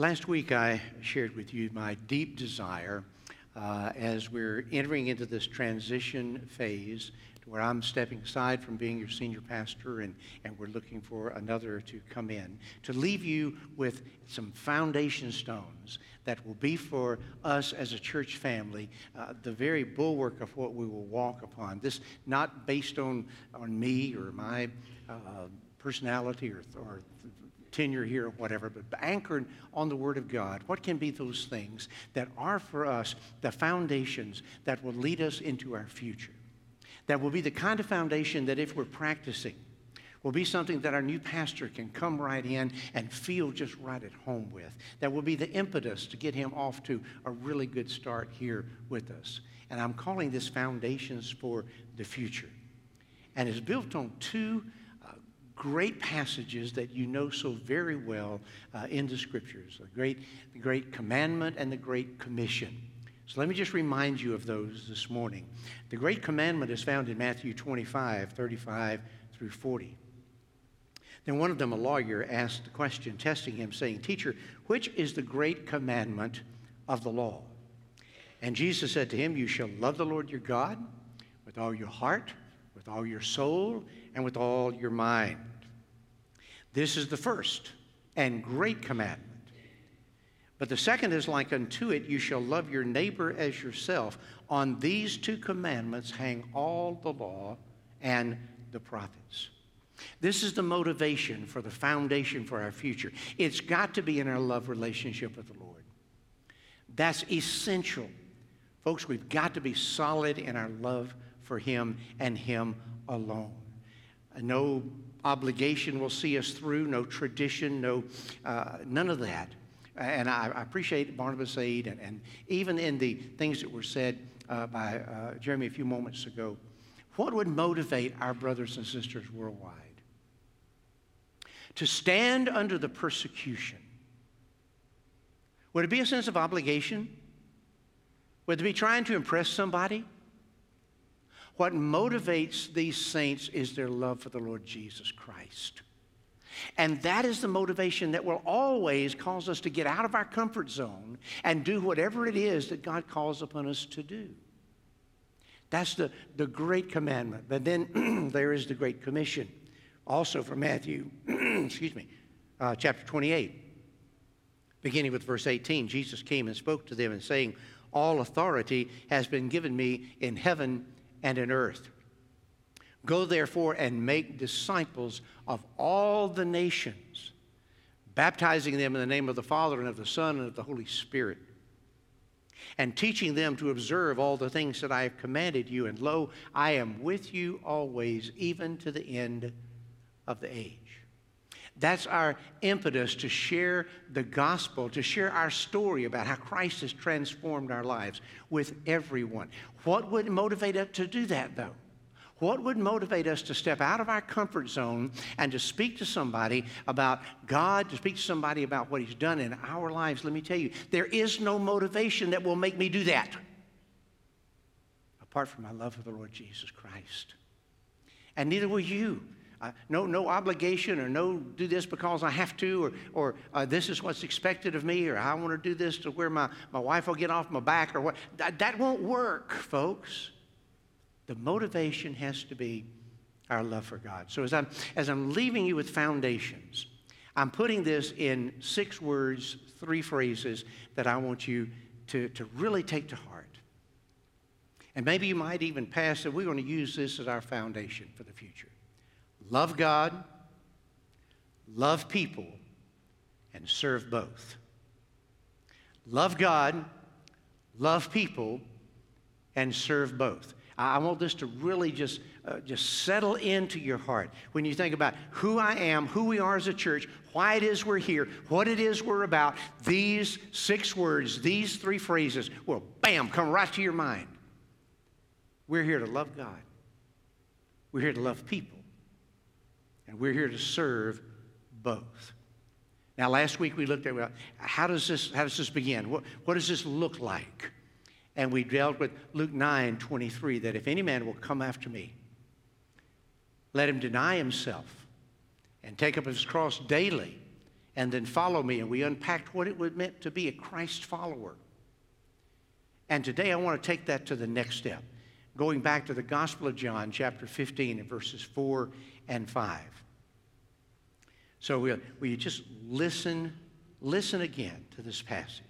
Last week, I shared with you my deep desire uh, as we're entering into this transition phase where I'm stepping aside from being your senior pastor and, and we're looking for another to come in, to leave you with some foundation stones that will be for us as a church family uh, the very bulwark of what we will walk upon. This not based on, on me or my uh, personality or, or tenure here or whatever, but anchored on the Word of God. What can be those things that are for us the foundations that will lead us into our future? That will be the kind of foundation that if we're practicing, will be something that our new pastor can come right in and feel just right at home with. That will be the impetus to get him off to a really good start here with us. And I'm calling this Foundations for the Future. And it's built on two great passages that you know so very well uh, in the scriptures the great, the great commandment and the great commission. So let me just remind you of those this morning. The great commandment is found in Matthew 25, 35 through 40. Then one of them, a lawyer, asked the question, testing him, saying, Teacher, which is the great commandment of the law? And Jesus said to him, You shall love the Lord your God with all your heart, with all your soul, and with all your mind. This is the first and great commandment. But the second is like unto it you shall love your neighbor as yourself. On these two commandments hang all the law and the prophets. This is the motivation for the foundation for our future. It's got to be in our love relationship with the Lord. That's essential. Folks, we've got to be solid in our love for Him and Him alone. No obligation will see us through, no tradition, no, uh, none of that. And I, I appreciate Barnabas Aid, and, and, even in the things that were said uh, by uh, Jeremy a few moments ago, what would motivate our brothers and sisters worldwide? To stand under the persecution. Would it be a sense of obligation? Would it be trying to impress somebody? What motivates these saints is their love for the Lord Jesus Christ. And that is the motivation that will always cause us to get out of our comfort zone and do whatever it is that God calls upon us to do. That's the, the great commandment. But then there is the great commission, also from Matthew, excuse me, uh, chapter 28. Beginning with verse 18, Jesus came and spoke to them and saying, All authority has been given me in heaven and in earth. Go therefore and make disciples of all the nations, baptizing them in the name of the Father and of the Son and of the Holy Spirit, and teaching them to observe all the things that I have commanded you. And lo, I am with you always, even to the end of the age. That's our impetus to share the gospel, to share our story about how Christ has transformed our lives with everyone. What would motivate us to do that, though? What would motivate us to step out of our comfort zone and to speak to somebody about God, to speak to somebody about what He's done in our lives? Let me tell you, there is no motivation that will make me do that apart from my love for the Lord Jesus Christ. And neither will you. Uh, no, no obligation or no do this because I have to or, or uh, this is what's expected of me or I want to do this to where my, my wife will get off my back or what. That, that won't work, folks. The motivation has to be our love for God. So as I'm, as I'm leaving you with foundations, I'm putting this in six words, three phrases that I want you to, to really take to heart. And maybe you might even pass it. We're going to use this as our foundation for the future love God, love people, and serve both. Love God, love people, and serve both. I want this to really just, uh, just settle into your heart when you think about who I am, who we are as a church, why it is we're here, what it is we're about. These six words, these three phrases will, bam, come right to your mind. We're here to love God. We're here to love people. And we're here to serve both. Now, last week we looked at well, how does this, how does this begin? What, what does this look like? And we dealt with Luke 9 23 that if any man will come after me, let him deny himself and take up his cross daily and then follow me. And we unpacked what it would meant to be a Christ follower. And today I want to take that to the next step, going back to the Gospel of John, chapter 15, and verses 4 and 5. So you just listen, listen again to this passage?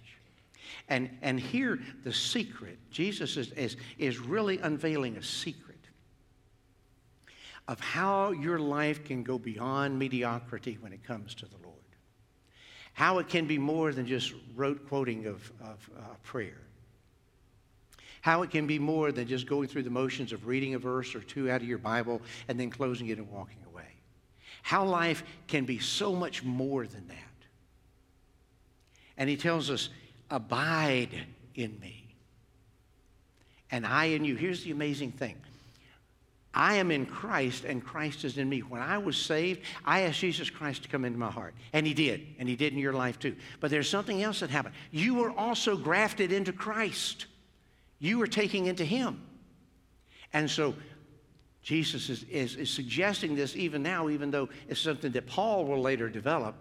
And, and hear the secret. Jesus is, is, is really unveiling a secret of how your life can go beyond mediocrity when it comes to the Lord. How it can be more than just rote quoting of, of uh, prayer. How it can be more than just going through the motions of reading a verse or two out of your Bible and then closing it and walking away. How life can be so much more than that. And he tells us, Abide in me. And I in you. Here's the amazing thing I am in Christ and Christ is in me. When I was saved, I asked Jesus Christ to come into my heart. And he did. And he did in your life too. But there's something else that happened. You were also grafted into Christ, you are taking into him. And so Jesus is, is, is suggesting this even now, even though it's something that Paul will later develop.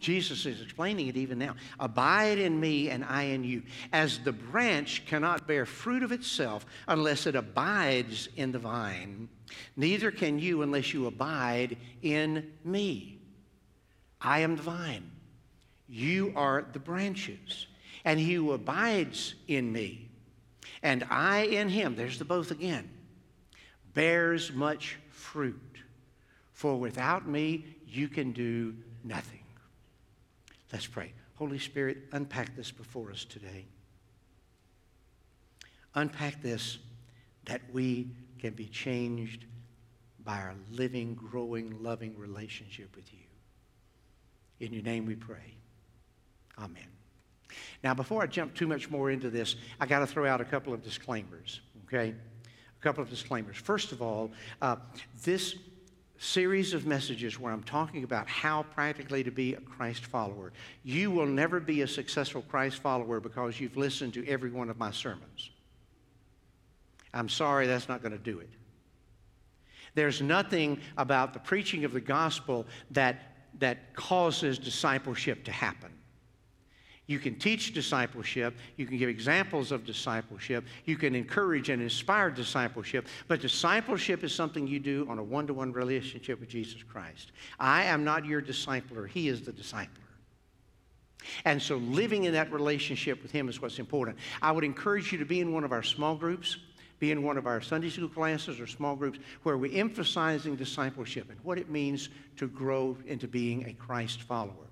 Jesus is explaining it even now. Abide in me and I in you. As the branch cannot bear fruit of itself unless it abides in the vine, neither can you unless you abide in me. I am the vine. You are the branches. And he who abides in me, and I in him, there's the both again, bears much fruit. For without me, you can do nothing. Let's pray. Holy Spirit, unpack this before us today. Unpack this that we can be changed by our living, growing, loving relationship with you. In your name we pray. Amen. Now, before I jump too much more into this, I got to throw out a couple of disclaimers, okay? A couple of disclaimers. First of all, uh, this series of messages where I'm talking about how practically to be a Christ follower. You will never be a successful Christ follower because you've listened to every one of my sermons. I'm sorry, that's not going to do it. There's nothing about the preaching of the gospel that, that causes discipleship to happen. You can teach discipleship. You can give examples of discipleship. You can encourage and inspire discipleship. But discipleship is something you do on a one to one relationship with Jesus Christ. I am not your discipler, He is the discipler. And so living in that relationship with Him is what's important. I would encourage you to be in one of our small groups. Be in one of our Sunday school classes or small groups where we're emphasizing discipleship and what it means to grow into being a Christ follower.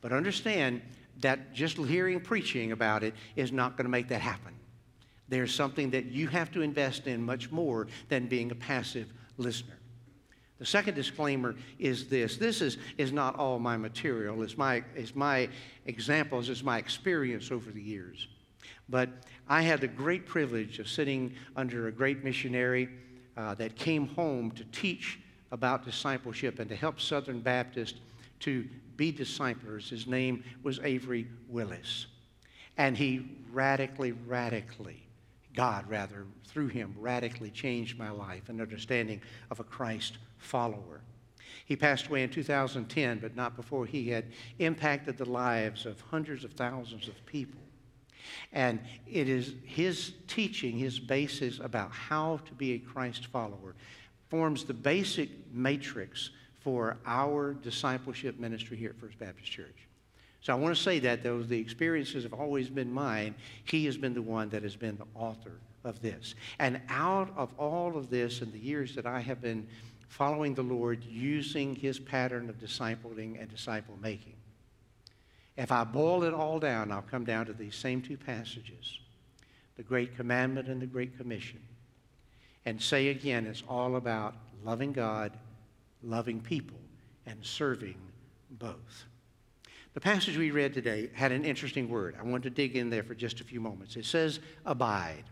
But understand, that just hearing preaching about it is not going to make that happen. There's something that you have to invest in much more than being a passive listener. The second disclaimer is this this is, is not all my material, it's my, it's my examples, it's my experience over the years. But I had the great privilege of sitting under a great missionary uh, that came home to teach about discipleship and to help Southern Baptists to be disciples. His name was Avery Willis. And he radically, radically, God rather, through him, radically changed my life and understanding of a Christ follower. He passed away in 2010, but not before he had impacted the lives of hundreds of thousands of people. And it is his teaching, his basis about how to be a Christ follower, forms the basic matrix for our discipleship ministry here at First Baptist Church. So I want to say that, though the experiences have always been mine, he has been the one that has been the author of this. And out of all of this and the years that I have been following the Lord using his pattern of discipling and disciple making, if I boil it all down, I'll come down to these same two passages the Great Commandment and the Great Commission and say again, it's all about loving God loving people, and serving both. The passage we read today had an interesting word. I want to dig in there for just a few moments. It says abide.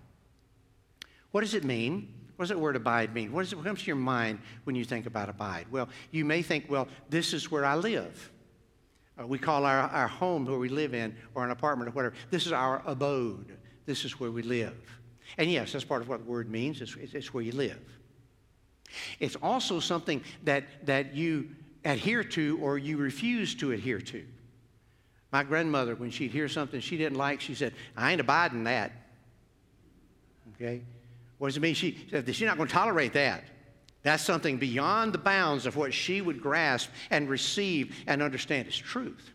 What does it mean? What does that word abide mean? What, it, what comes to your mind when you think about abide? Well, you may think, well, this is where I live. Uh, we call our, our home where we live in, or an apartment or whatever, this is our abode. This is where we live. And yes, that's part of what the word means. It's, it's where you live. It's also something that, that you adhere to or you refuse to adhere to. My grandmother, when she'd hear something she didn't like, she said, I ain't abiding that. Okay? What does it mean? She said she's not going to tolerate that. That's something beyond the bounds of what she would grasp and receive and understand as truth.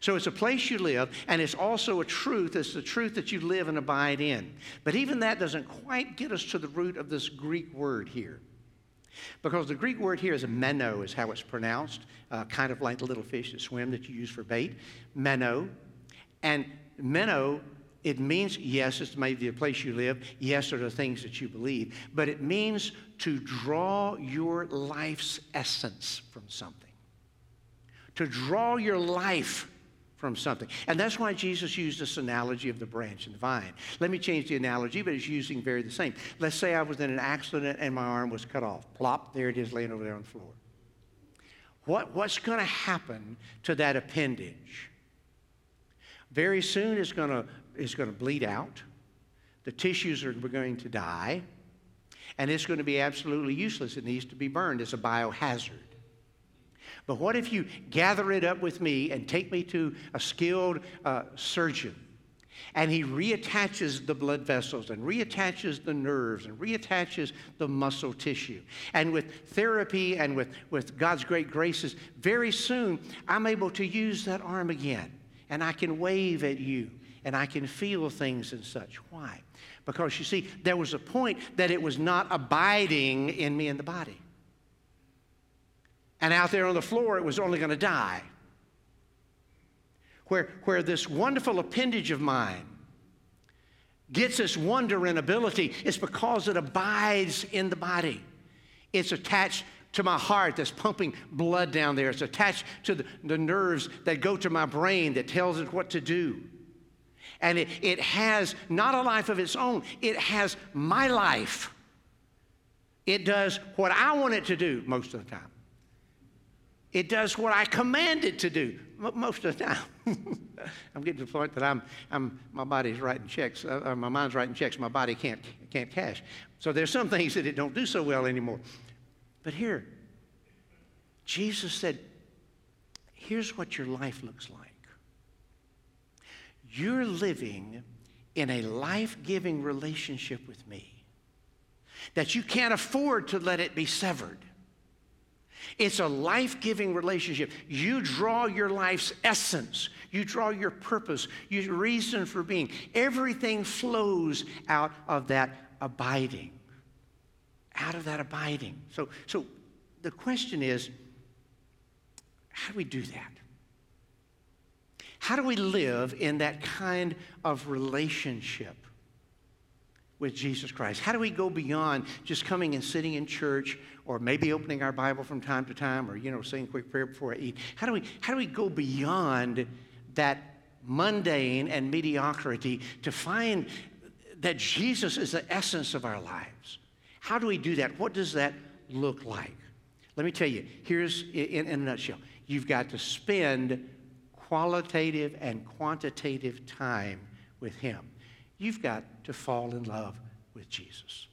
So it's a place you live, and it's also a truth. It's the truth that you live and abide in. But even that doesn't quite get us to the root of this Greek word here. Because the Greek word here is a meno, is how it's pronounced, uh, kind of like the little fish that swim that you use for bait. Meno. And meno, it means, yes, it's maybe the place you live. Yes, are the things that you believe. But it means to draw your life's essence from something. To draw your life from something. And that's why Jesus used this analogy of the branch and the vine. Let me change the analogy, but it's using very the same. Let's say I was in an accident and my arm was cut off. Plop, there it is laying over there on the floor. What, what's going to happen to that appendage? Very soon it's going to, it's going to bleed out. The tissues are going to die. And it's going to be absolutely useless. It needs to be burned. It's a biohazard. But what if you gather it up with me and take me to a skilled uh, surgeon? And he reattaches the blood vessels and reattaches the nerves and reattaches the muscle tissue. And with therapy and with, with God's great graces, very soon I'm able to use that arm again. And I can wave at you and I can feel things and such. Why? Because you see, there was a point that it was not abiding in me in the body. And out there on the floor, it was only going to die. Where, where this wonderful appendage of mine gets its wonder and ability is because it abides in the body. It's attached to my heart that's pumping blood down there. It's attached to the, the nerves that go to my brain that tells it what to do. And it, it has not a life of its own, it has my life. It does what I want it to do most of the time. It does what I command it to do most of the time. I'm getting to the point that I'm, I'm my body's writing checks, uh, my mind's writing checks, my body can't, can't cash. So there's some things that it don't do so well anymore. But here, Jesus said, here's what your life looks like. You're living in a life-giving relationship with me that you can't afford to let it be severed. It's a life giving relationship. You draw your life's essence, you draw your purpose, your reason for being. Everything flows out of that abiding. Out of that abiding. So, so the question is how do we do that? How do we live in that kind of relationship with Jesus Christ? How do we go beyond just coming and sitting in church or maybe opening our Bible from time to time, or, you know, saying a quick prayer before I eat. How do we, how do we go beyond that mundane and mediocrity to find that Jesus is the essence of our lives? How do we do that? What does that look like? Let me tell you, here's in, in a nutshell. You've got to spend qualitative and quantitative time with Him. You've got to fall in love with Jesus.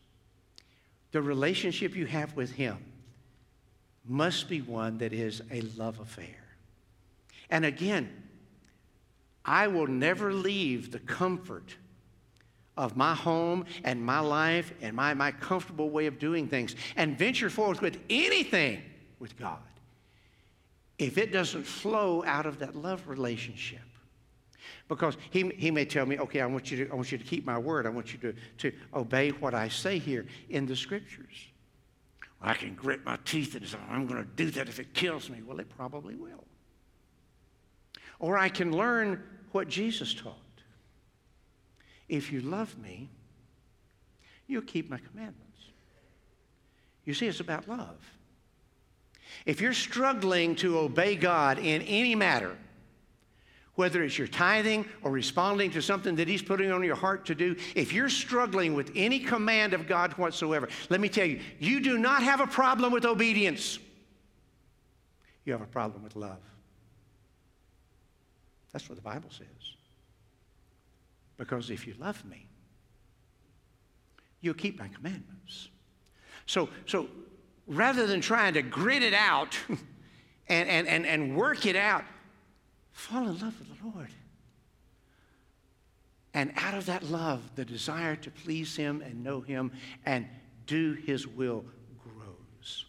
The relationship you have with Him must be one that is a love affair. And again, I will never leave the comfort of my home and my life and my, my comfortable way of doing things and venture forth with anything with God if it doesn't flow out of that love relationship. Because he, he may tell me, okay, I want, you to, I want you to keep my word. I want you to, to obey what I say here in the scriptures. I can grit my teeth and say, I'm going to do that if it kills me. Well, it probably will. Or I can learn what Jesus taught. If you love me, you'll keep my commandments. You see, it's about love. If you're struggling to obey God in any matter, whether it's your tithing or responding to something that He's putting on your heart to do, if you're struggling with any command of God whatsoever, let me tell you, you do not have a problem with obedience. You have a problem with love. That's what the Bible says. Because if you love me, you'll keep my commandments. So, so rather than trying to grit it out and, and, and, and work it out, fall in love with the Lord. And out of that love, the desire to please Him and know Him and do His will grows.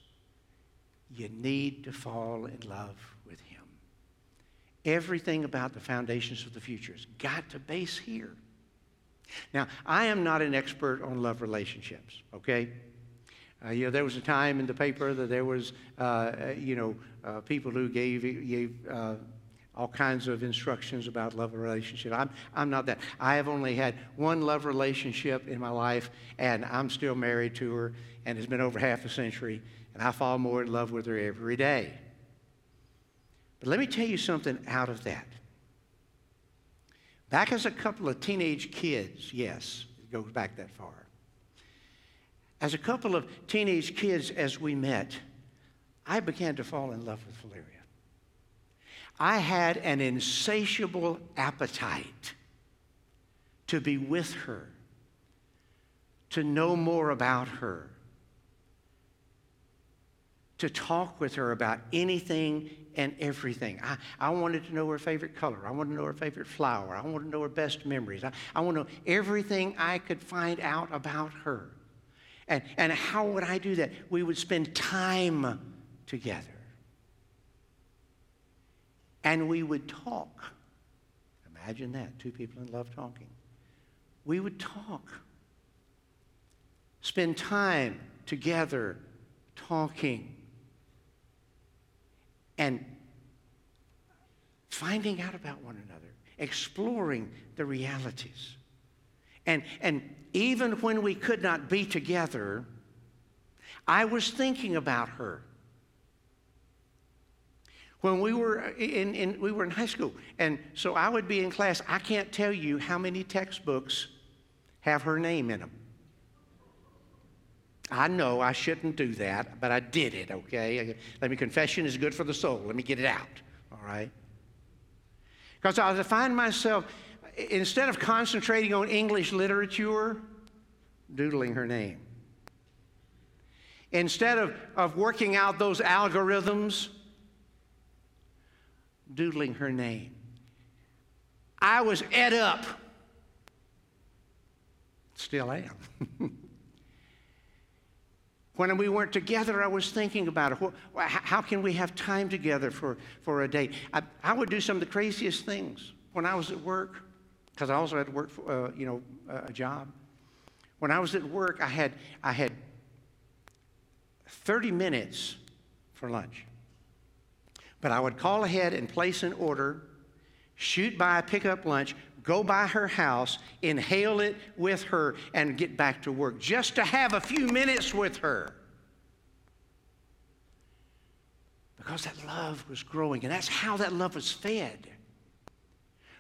You need to fall in love with Him. Everything about the foundations of the future has got to base here. Now, I am not an expert on love relationships, okay? Uh, you know, there was a time in the paper that there was, uh, uh you know, uh, people who gave, gave uh, all kinds of instructions about love and relationship. I'm, I'm not that. I have only had one love relationship in my life, and I'm still married to her, and it's been over half a century, and I fall more in love with her every day. But let me tell you something out of that. Back as a couple of teenage kids, yes, it goes back that far. As a couple of teenage kids, as we met, I began to fall in love with Valeria. I had an insatiable appetite to be with her, to know more about her, to talk with her about anything and everything. I, I wanted to know her favorite color. I wanted to know her favorite flower. I wanted to know her best memories. I, I want to know everything I could find out about her. And, and how would I do that? We would spend time together. And we would talk. Imagine that two people in love talking. We would talk. Spend time together talking. And finding out about one another, exploring the realities. And, and even when we could not be together, I was thinking about her. When we were in, in, we were in high school, and so I would be in class. I can't tell you how many textbooks have her name in them. I know I shouldn't do that, but I did it, okay? Let me, confession is good for the soul. Let me get it out, all right? Because I find myself, instead of concentrating on English literature, doodling her name. Instead of, of working out those algorithms, doodling her name. I was ed up. Still am. when we weren't together, I was thinking about it. How can we have time together for, for a date? I, I would do some of the craziest things when I was at work, because I also had to work for, uh, you know, a job. When I was at work, I had, I had 30 minutes for lunch. But I would call ahead and place an order, shoot by, pick up lunch, go by her house, inhale it with her, and get back to work just to have a few minutes with her. Because that love was growing, and that's how that love was fed.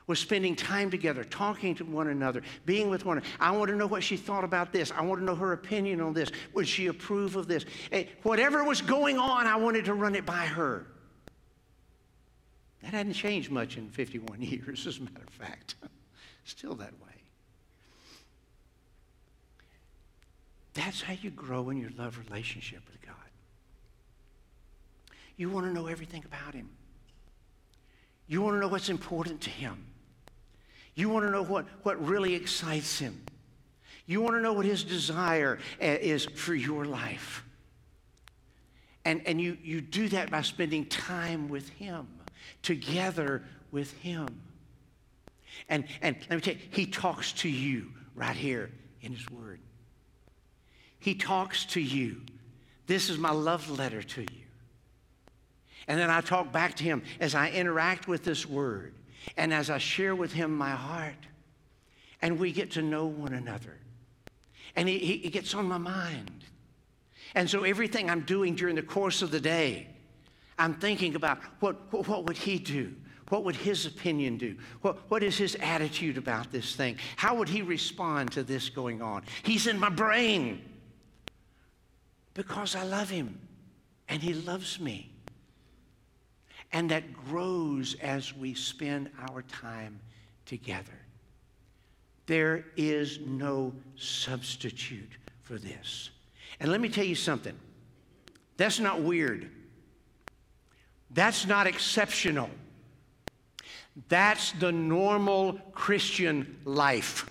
Was spending time together, talking to one another, being with one another. I want to know what she thought about this. I want to know her opinion on this. Would she approve of this? Hey, whatever was going on, I wanted to run it by her. That hadn't changed much in 51 years, as a matter of fact. Still that way. That's how you grow in your love relationship with God. You want to know everything about Him. You want to know what's important to Him. You want to know what, what really excites Him. You want to know what His desire eh, is for your life. And, and you, you do that by spending time with Him together with Him. And, and let me tell you, He talks to you right here in His Word. He talks to you. This is my love letter to you. And then I talk back to Him as I interact with this Word and as I share with Him my heart. And we get to know one another. And He, he gets on my mind. And so everything I'm doing during the course of the day, I'm thinking about what, what would he do? What would his opinion do? What, what is his attitude about this thing? How would he respond to this going on? He's in my brain because I love him and he loves me. And that grows as we spend our time together. There is no substitute for this. And let me tell you something that's not weird. That's not exceptional. That's the normal Christian life.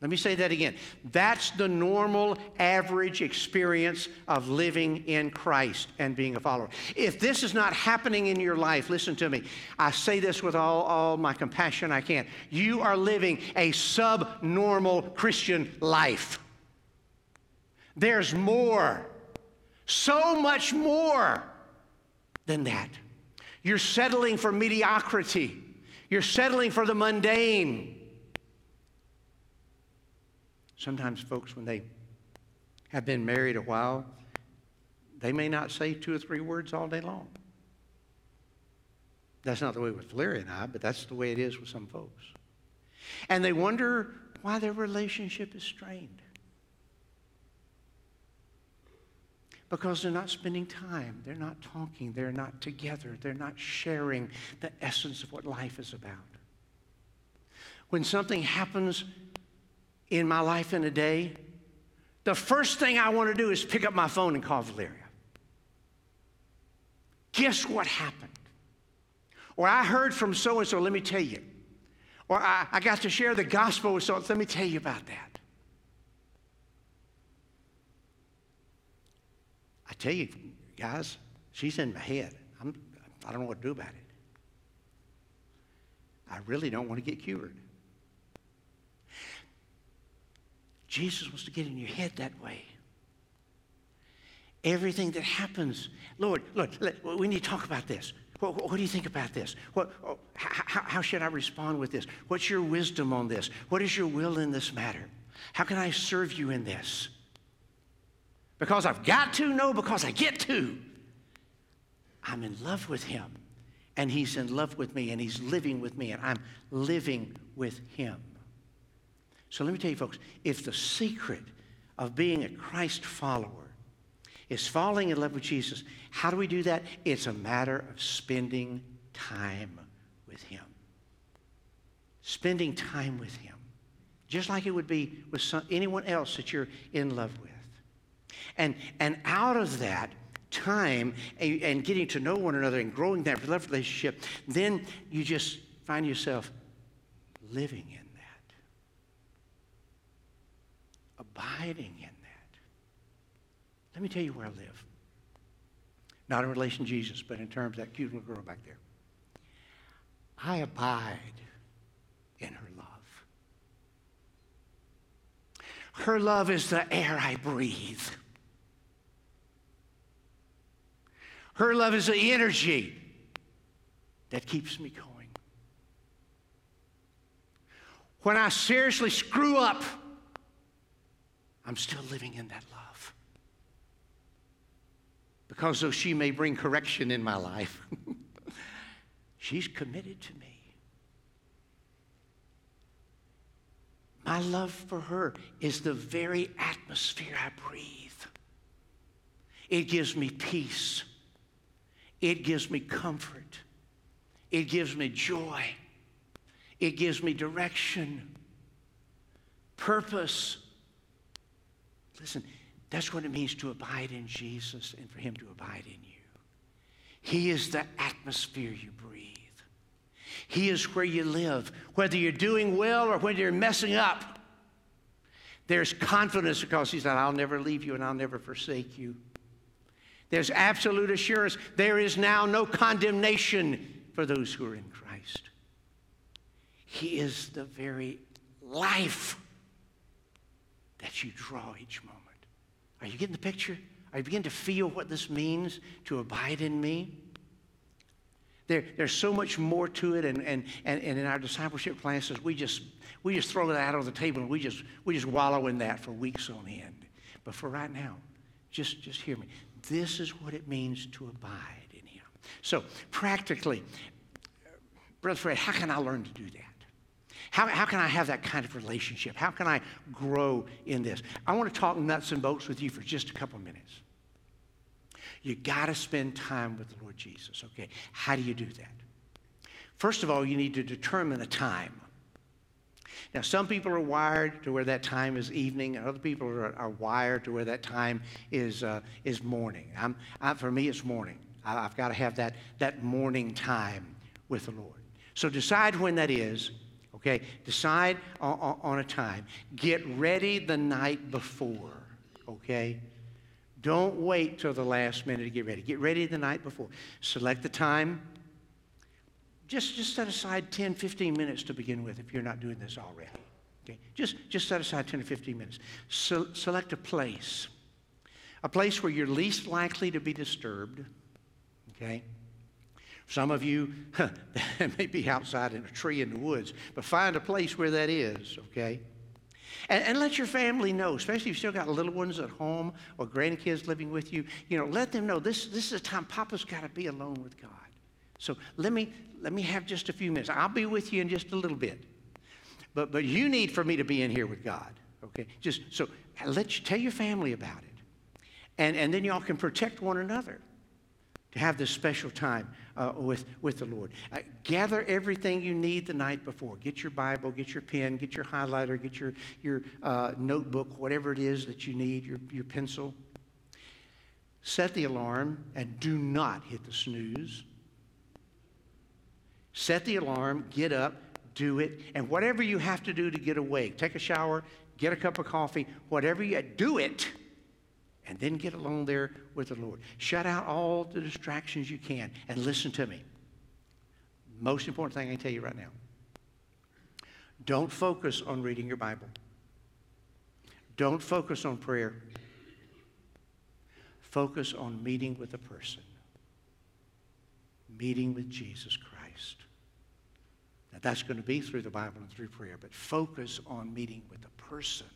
Let me say that again. That's the normal, average experience of living in Christ and being a follower. If this is not happening in your life, listen to me. I say this with all, all my compassion I can. You are living a subnormal Christian life. There's more, so much more than that. You're settling for mediocrity, you're settling for the mundane. Sometimes folks, when they have been married a while, they may not say two or three words all day long. That's not the way with Larry and I, but that's the way it is with some folks. And they wonder why their relationship is strained. Because they're not spending time, they're not talking, they're not together, they're not sharing the essence of what life is about. When something happens in my life in a day, the first thing I want to do is pick up my phone and call Valeria. Guess what happened? Or I heard from so and so, let me tell you. Or I, I got to share the gospel with so let me tell you about that. I tell you, guys, she's in my head. I'm, I don't know what to do about it. I really don't want to get cured. Jesus wants to get in your head that way. Everything that happens, Lord, Lord, we need to talk about this. What, what, do you think about this? What, oh, how, how should I respond with this? What's your wisdom on this? What is your will in this matter? How can I serve you in this? Because I've got to? No, because I get to. I'm in love with him, and he's in love with me, and he's living with me, and I'm living with him. So let me tell you, folks, if the secret of being a Christ follower is falling in love with Jesus, how do we do that? It's a matter of spending time with Him. Spending time with Him. Just like it would be with some, anyone else that you're in love with. And, and out of that, time and, and, getting to know one another and growing that love relationship, then you just find yourself living in that, abiding in that. Let me tell you where I live. Not in relation to Jesus, but in terms of that cute little girl back there. I abide in her love. Her love is the air I breathe. Her love is the energy that keeps me going. When I seriously screw up, I'm still living in that love. Because though she may bring correction in my life, she's committed to me. My love for her is the very atmosphere I breathe. It gives me peace. It gives me comfort. It gives me joy. It gives me direction, purpose, Listen, that's what it means to abide in Jesus and for Him to abide in you. He is the atmosphere you breathe. He is where you live. Whether you're doing well or whether you're messing up, there's confidence because He said, I'll never leave you and I'll never forsake you. There's absolute assurance. There is now no condemnation for those who are in Christ. He is the very life that you draw each moment. Are you getting the picture? Are you beginning to feel what this means to abide in me? There, there's so much more to it, and, and, and, and in our discipleship classes, we just, we just throw that out on the table and we just, we just wallow in that for weeks on end. But for right now, just, just hear me. This is what it means to abide in Him. So, practically, Brother Fred, how can I learn to do that? How, how can I have that kind of relationship? How can I grow in this? I want to talk nuts and bolts with you for just a couple minutes. You got to spend time with the Lord Jesus. Okay, how do you do that? First of all, you need to determine a time. Now, some people are wired to where that time is evening, and other people are, are wired to where that time is, uh, is morning. I'm, I, for me, it's morning. I- I've got to have that, that morning time with the Lord. So decide when that is, okay? Decide on, on, on a time. Get ready the night before, okay? Don't wait till the last minute to get ready. Get ready the night before. Select the time. Just, just set aside 10, 15 minutes to begin with if you're not doing this already. Okay? Just, just set aside 10 or 15 minutes. So, select a place. A place where you're least likely to be disturbed. Okay? Some of you, that may be outside in a tree in the woods, but find a place where that is, okay? And, and, let your family know, especially if you've still got little ones at home or grandkids living with you, you know, let them know this, this is a time Papa's got to be alone with God. So let me, let me have just a few minutes. I'll be with you in just a little bit. But, but you need for me to be in here with God, okay? Just so let you tell your family about it. And, and then y'all can protect one another to have this special time uh, with, with the Lord. Uh, gather everything you need the night before. Get your Bible, get your pen, get your highlighter, get your, your uh, notebook, whatever it is that you need, your, your pencil. Set the alarm and do not hit the snooze. Set the alarm, get up, do it, and whatever you have to do to get awake, take a shower, get a cup of coffee, whatever you do it and then get along there with the Lord. Shut out all the distractions you can and listen to me. Most important thing I can tell you right now. Don't focus on reading your Bible. Don't focus on prayer. Focus on meeting with a person. Meeting with Jesus Christ. Now, that's going to be through the Bible and through prayer, but focus on meeting with a person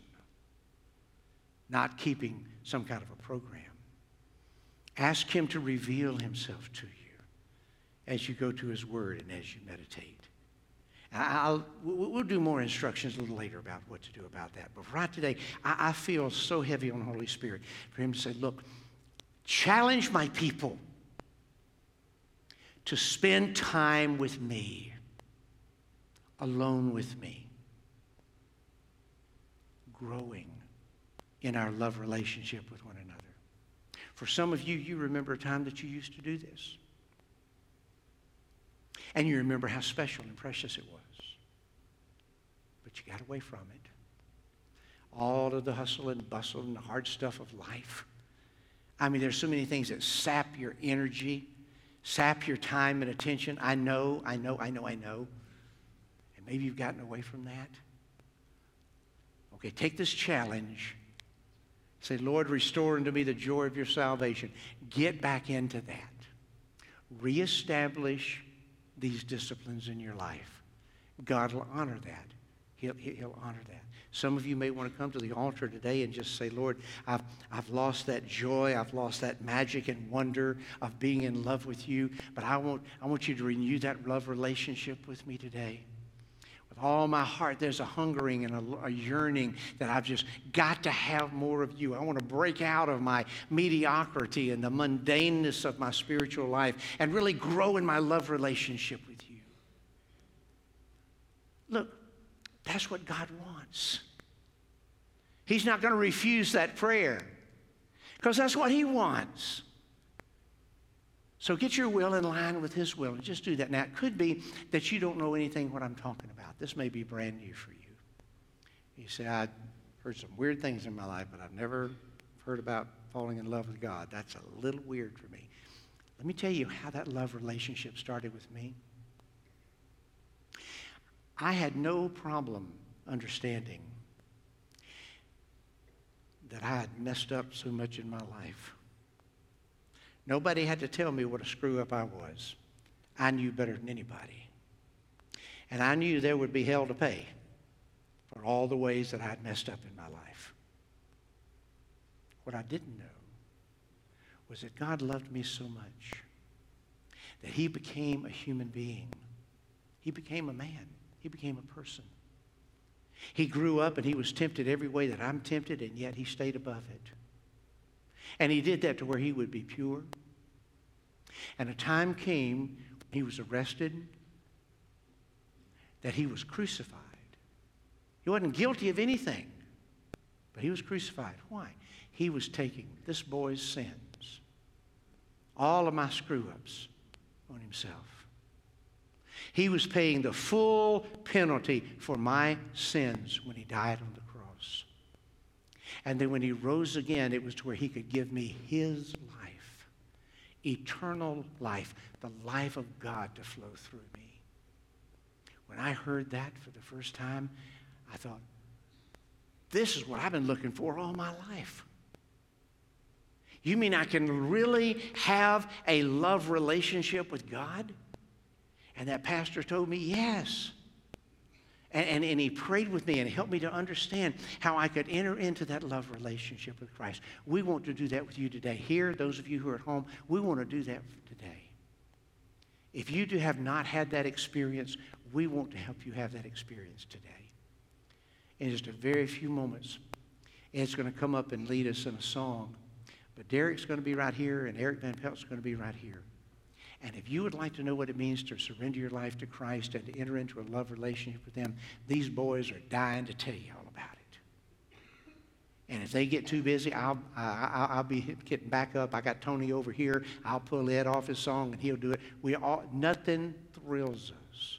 not keeping some kind of a program. Ask Him to reveal Himself to you as you go to His Word and as you meditate. I'll, we'll do more instructions a little later about what to do about that. But right today, I, I feel so heavy on the Holy Spirit for Him to say, look, challenge my people to spend time with me, alone with me, growing in our love relationship with one another. For some of you, you remember a time that you used to do this. And you remember how special and precious it was. But you got away from it. All of the hustle and bustle and the hard stuff of life. I mean, there's so many things that sap your energy, sap your time and attention. I know, I know, I know, I know. And maybe you've gotten away from that. Okay, take this challenge Say, Lord, restore unto me the joy of your salvation. Get back into that. Reestablish these disciplines in your life. God will honor that. He'll, he'll honor that. Some of you may want to come to the altar today and just say, Lord, I've, I've lost that joy. I've lost that magic and wonder of being in love with you. But I want, I want you to renew that love relationship with me today all my heart, there's a hungering and a, a, yearning that I've just got to have more of you. I want to break out of my mediocrity and the mundaneness of my spiritual life and really grow in my love relationship with you. Look, that's what God wants. He's not going to refuse that prayer because that's what He wants. So get your will in line with His will and just do that. Now, it could be that you don't know anything what I'm talking about. This may be brand new for you. You say, I've heard some weird things in my life, but I've never heard about falling in love with God. That's a little weird for me. Let me tell you how that love relationship started with me. I had no problem understanding that I had messed up so much in my life. Nobody had to tell me what a screw up I was. I knew better than anybody. And I knew there would be hell to pay for all the ways that I'd messed up in my life. What I didn't know was that God loved me so much that he became a human being. He became a man. He became a person. He grew up and he was tempted every way that I'm tempted, and yet he stayed above it. And he did that to where he would be pure. And a time came when he was arrested that he was crucified. He wasn't guilty of anything, but he was crucified. Why? He was taking this boy's sins all of my screw ups on himself. He was paying the full penalty for my sins when he died on the. And then when he rose again, it was to where he could give me his life, eternal life, the life of God to flow through me. When I heard that for the first time, I thought, this is what I've been looking for all my life. You mean I can really have a love relationship with God? And that pastor told me, yes. And, and, and, he prayed with me and helped me to understand how I could enter into that love relationship with Christ. We want to do that with you today. Here, those of you who are at home, we want to do that today. If you do have not had that experience, we want to help you have that experience today. In just a very few moments, Ed's going to come up and lead us in a song. But Derek's going to be right here, and Eric Van Pelt's going to be right here. And if you would like to know what it means to surrender your life to Christ and to enter into a love relationship with them, these boys are dying to tell you all about it. And if they get too busy, I'll, I, will be getting back up. I got Tony over here. I'll pull Ed off his song, and he'll do it. We all, nothing thrills us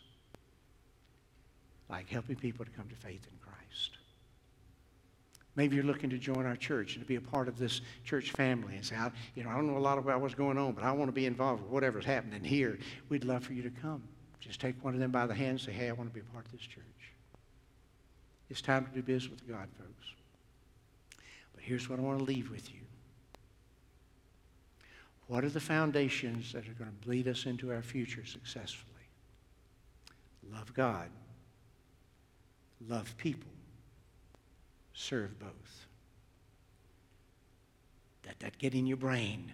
like helping people to come to faith in. Maybe you're looking to join our church and to be a part of this church family and say, I, you know, I don't know a lot about what's going on, but I want to be involved with whatever's happening here. We'd love for you to come. Just take one of them by the hand and say, hey, I want to be a part of this church. It's time to do business with God, folks. But here's what I want to leave with you. What are the foundations that are going to lead us into our future successfully? Love God, love people, serve both. Let that get in your brain.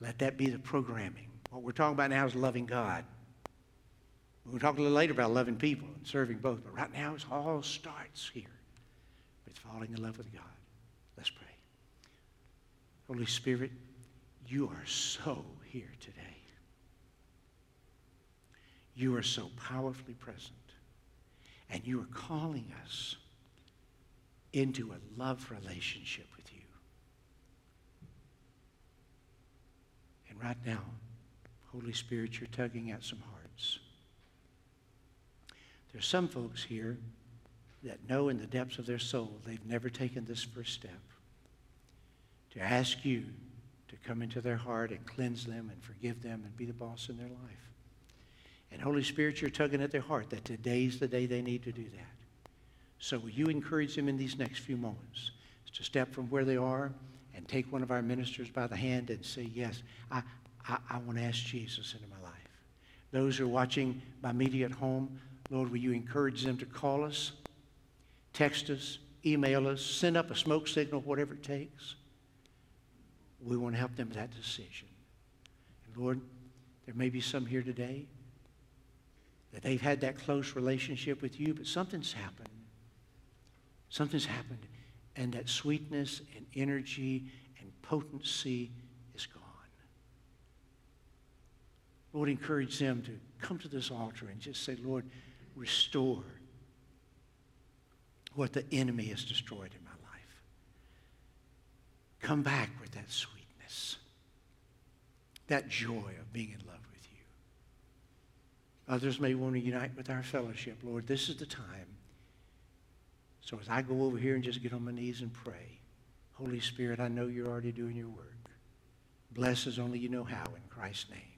Let that be the programming. What we're talking about now is loving God. We'll talk a little later about loving people and serving both, but right now it all starts here with falling in love with God. Let's pray. Holy Spirit, you are so here today. You are so powerfully present. And you are calling us into a love relationship with you. And right now, Holy Spirit, you're tugging at some hearts. There's some folks here that know in the depths of their soul they've never taken this first step to ask you to come into their heart and cleanse them and forgive them and be the boss in their life. And Holy Spirit, you're tugging at their heart that today's the day they need to do that. So will you encourage them in these next few moments to step from where they are and take one of our ministers by the hand and say, yes, I, I, I want to ask Jesus into my life. Those who are watching by media at home, Lord, will you encourage them to call us, text us, email us, send up a smoke signal, whatever it takes. We want to help them with that decision. And Lord, there may be some here today that they've had that close relationship with you, but something's happened. Something's happened, and that sweetness and energy and potency is gone. Lord, encourage them to come to this altar and just say, Lord, restore what the enemy has destroyed in my life. Come back with that sweetness, that joy of being in love with you. Others may want to unite with our fellowship. Lord, this is the time so as I go over here and just get on my knees and pray, Holy Spirit, I know you're already doing your work. Bless as only you know how in Christ's name.